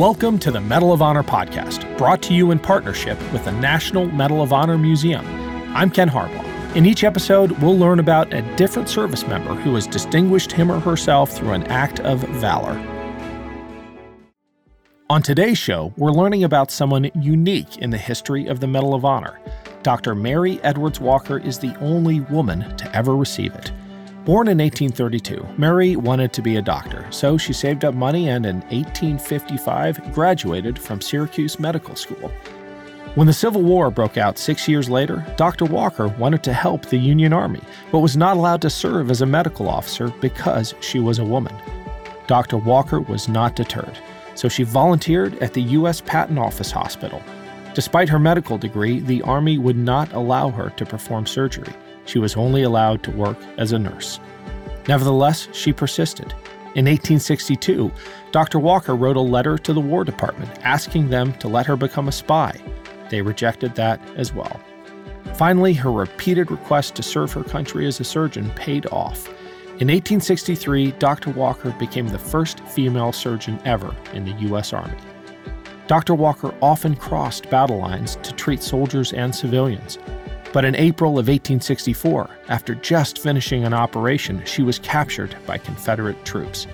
Welcome to the Medal of Honor podcast, brought to you in partnership with the National Medal of Honor Museum. I'm Ken Harbaugh. In each episode, we'll learn about a different service member who has distinguished him or herself through an act of valor. On today's show, we're learning about someone unique in the history of the Medal of Honor. Dr. Mary Edwards Walker is the only woman to ever receive it. Born in 1832, Mary wanted to be a doctor, so she saved up money and in 1855 graduated from Syracuse Medical School. When the Civil War broke out six years later, Dr. Walker wanted to help the Union Army, but was not allowed to serve as a medical officer because she was a woman. Dr. Walker was not deterred, so she volunteered at the U.S. Patent Office Hospital. Despite her medical degree, the Army would not allow her to perform surgery. She was only allowed to work as a nurse. Nevertheless, she persisted. In 1862, Dr. Walker wrote a letter to the War Department asking them to let her become a spy. They rejected that as well. Finally, her repeated request to serve her country as a surgeon paid off. In 1863, Dr. Walker became the first female surgeon ever in the U.S. Army. Dr. Walker often crossed battle lines to treat soldiers and civilians. But in April of 1864, after just finishing an operation, she was captured by Confederate troops.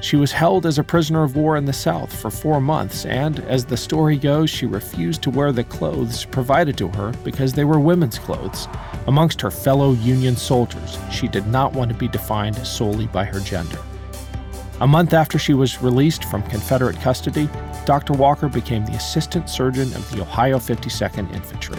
She was held as a prisoner of war in the South for four months, and as the story goes, she refused to wear the clothes provided to her because they were women's clothes. Amongst her fellow Union soldiers, she did not want to be defined solely by her gender. A month after she was released from Confederate custody, Dr. Walker became the assistant surgeon of the Ohio 52nd Infantry.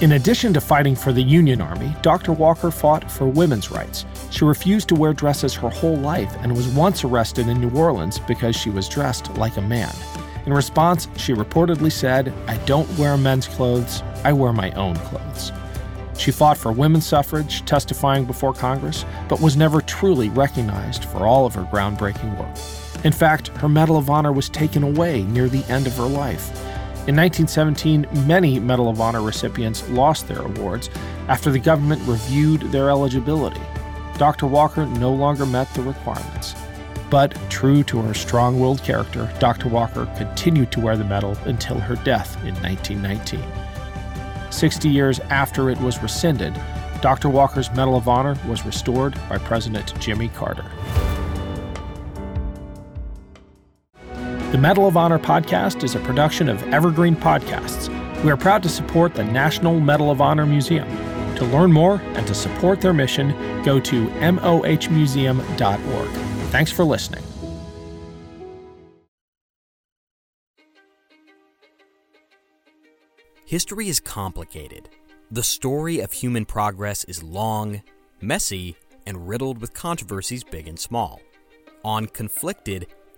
In addition to fighting for the Union Army, Dr. Walker fought for women's rights. She refused to wear dresses her whole life and was once arrested in New Orleans because she was dressed like a man. In response, she reportedly said, I don't wear men's clothes, I wear my own clothes. She fought for women's suffrage, testifying before Congress, but was never truly recognized for all of her groundbreaking work. In fact, her Medal of Honor was taken away near the end of her life. In 1917, many Medal of Honor recipients lost their awards after the government reviewed their eligibility. Dr. Walker no longer met the requirements. But, true to her strong willed character, Dr. Walker continued to wear the medal until her death in 1919. 60 years after it was rescinded, Dr. Walker's Medal of Honor was restored by President Jimmy Carter. The Medal of Honor podcast is a production of Evergreen Podcasts. We are proud to support the National Medal of Honor Museum. To learn more and to support their mission, go to mohmuseum.org. Thanks for listening. History is complicated. The story of human progress is long, messy, and riddled with controversies big and small. On Conflicted,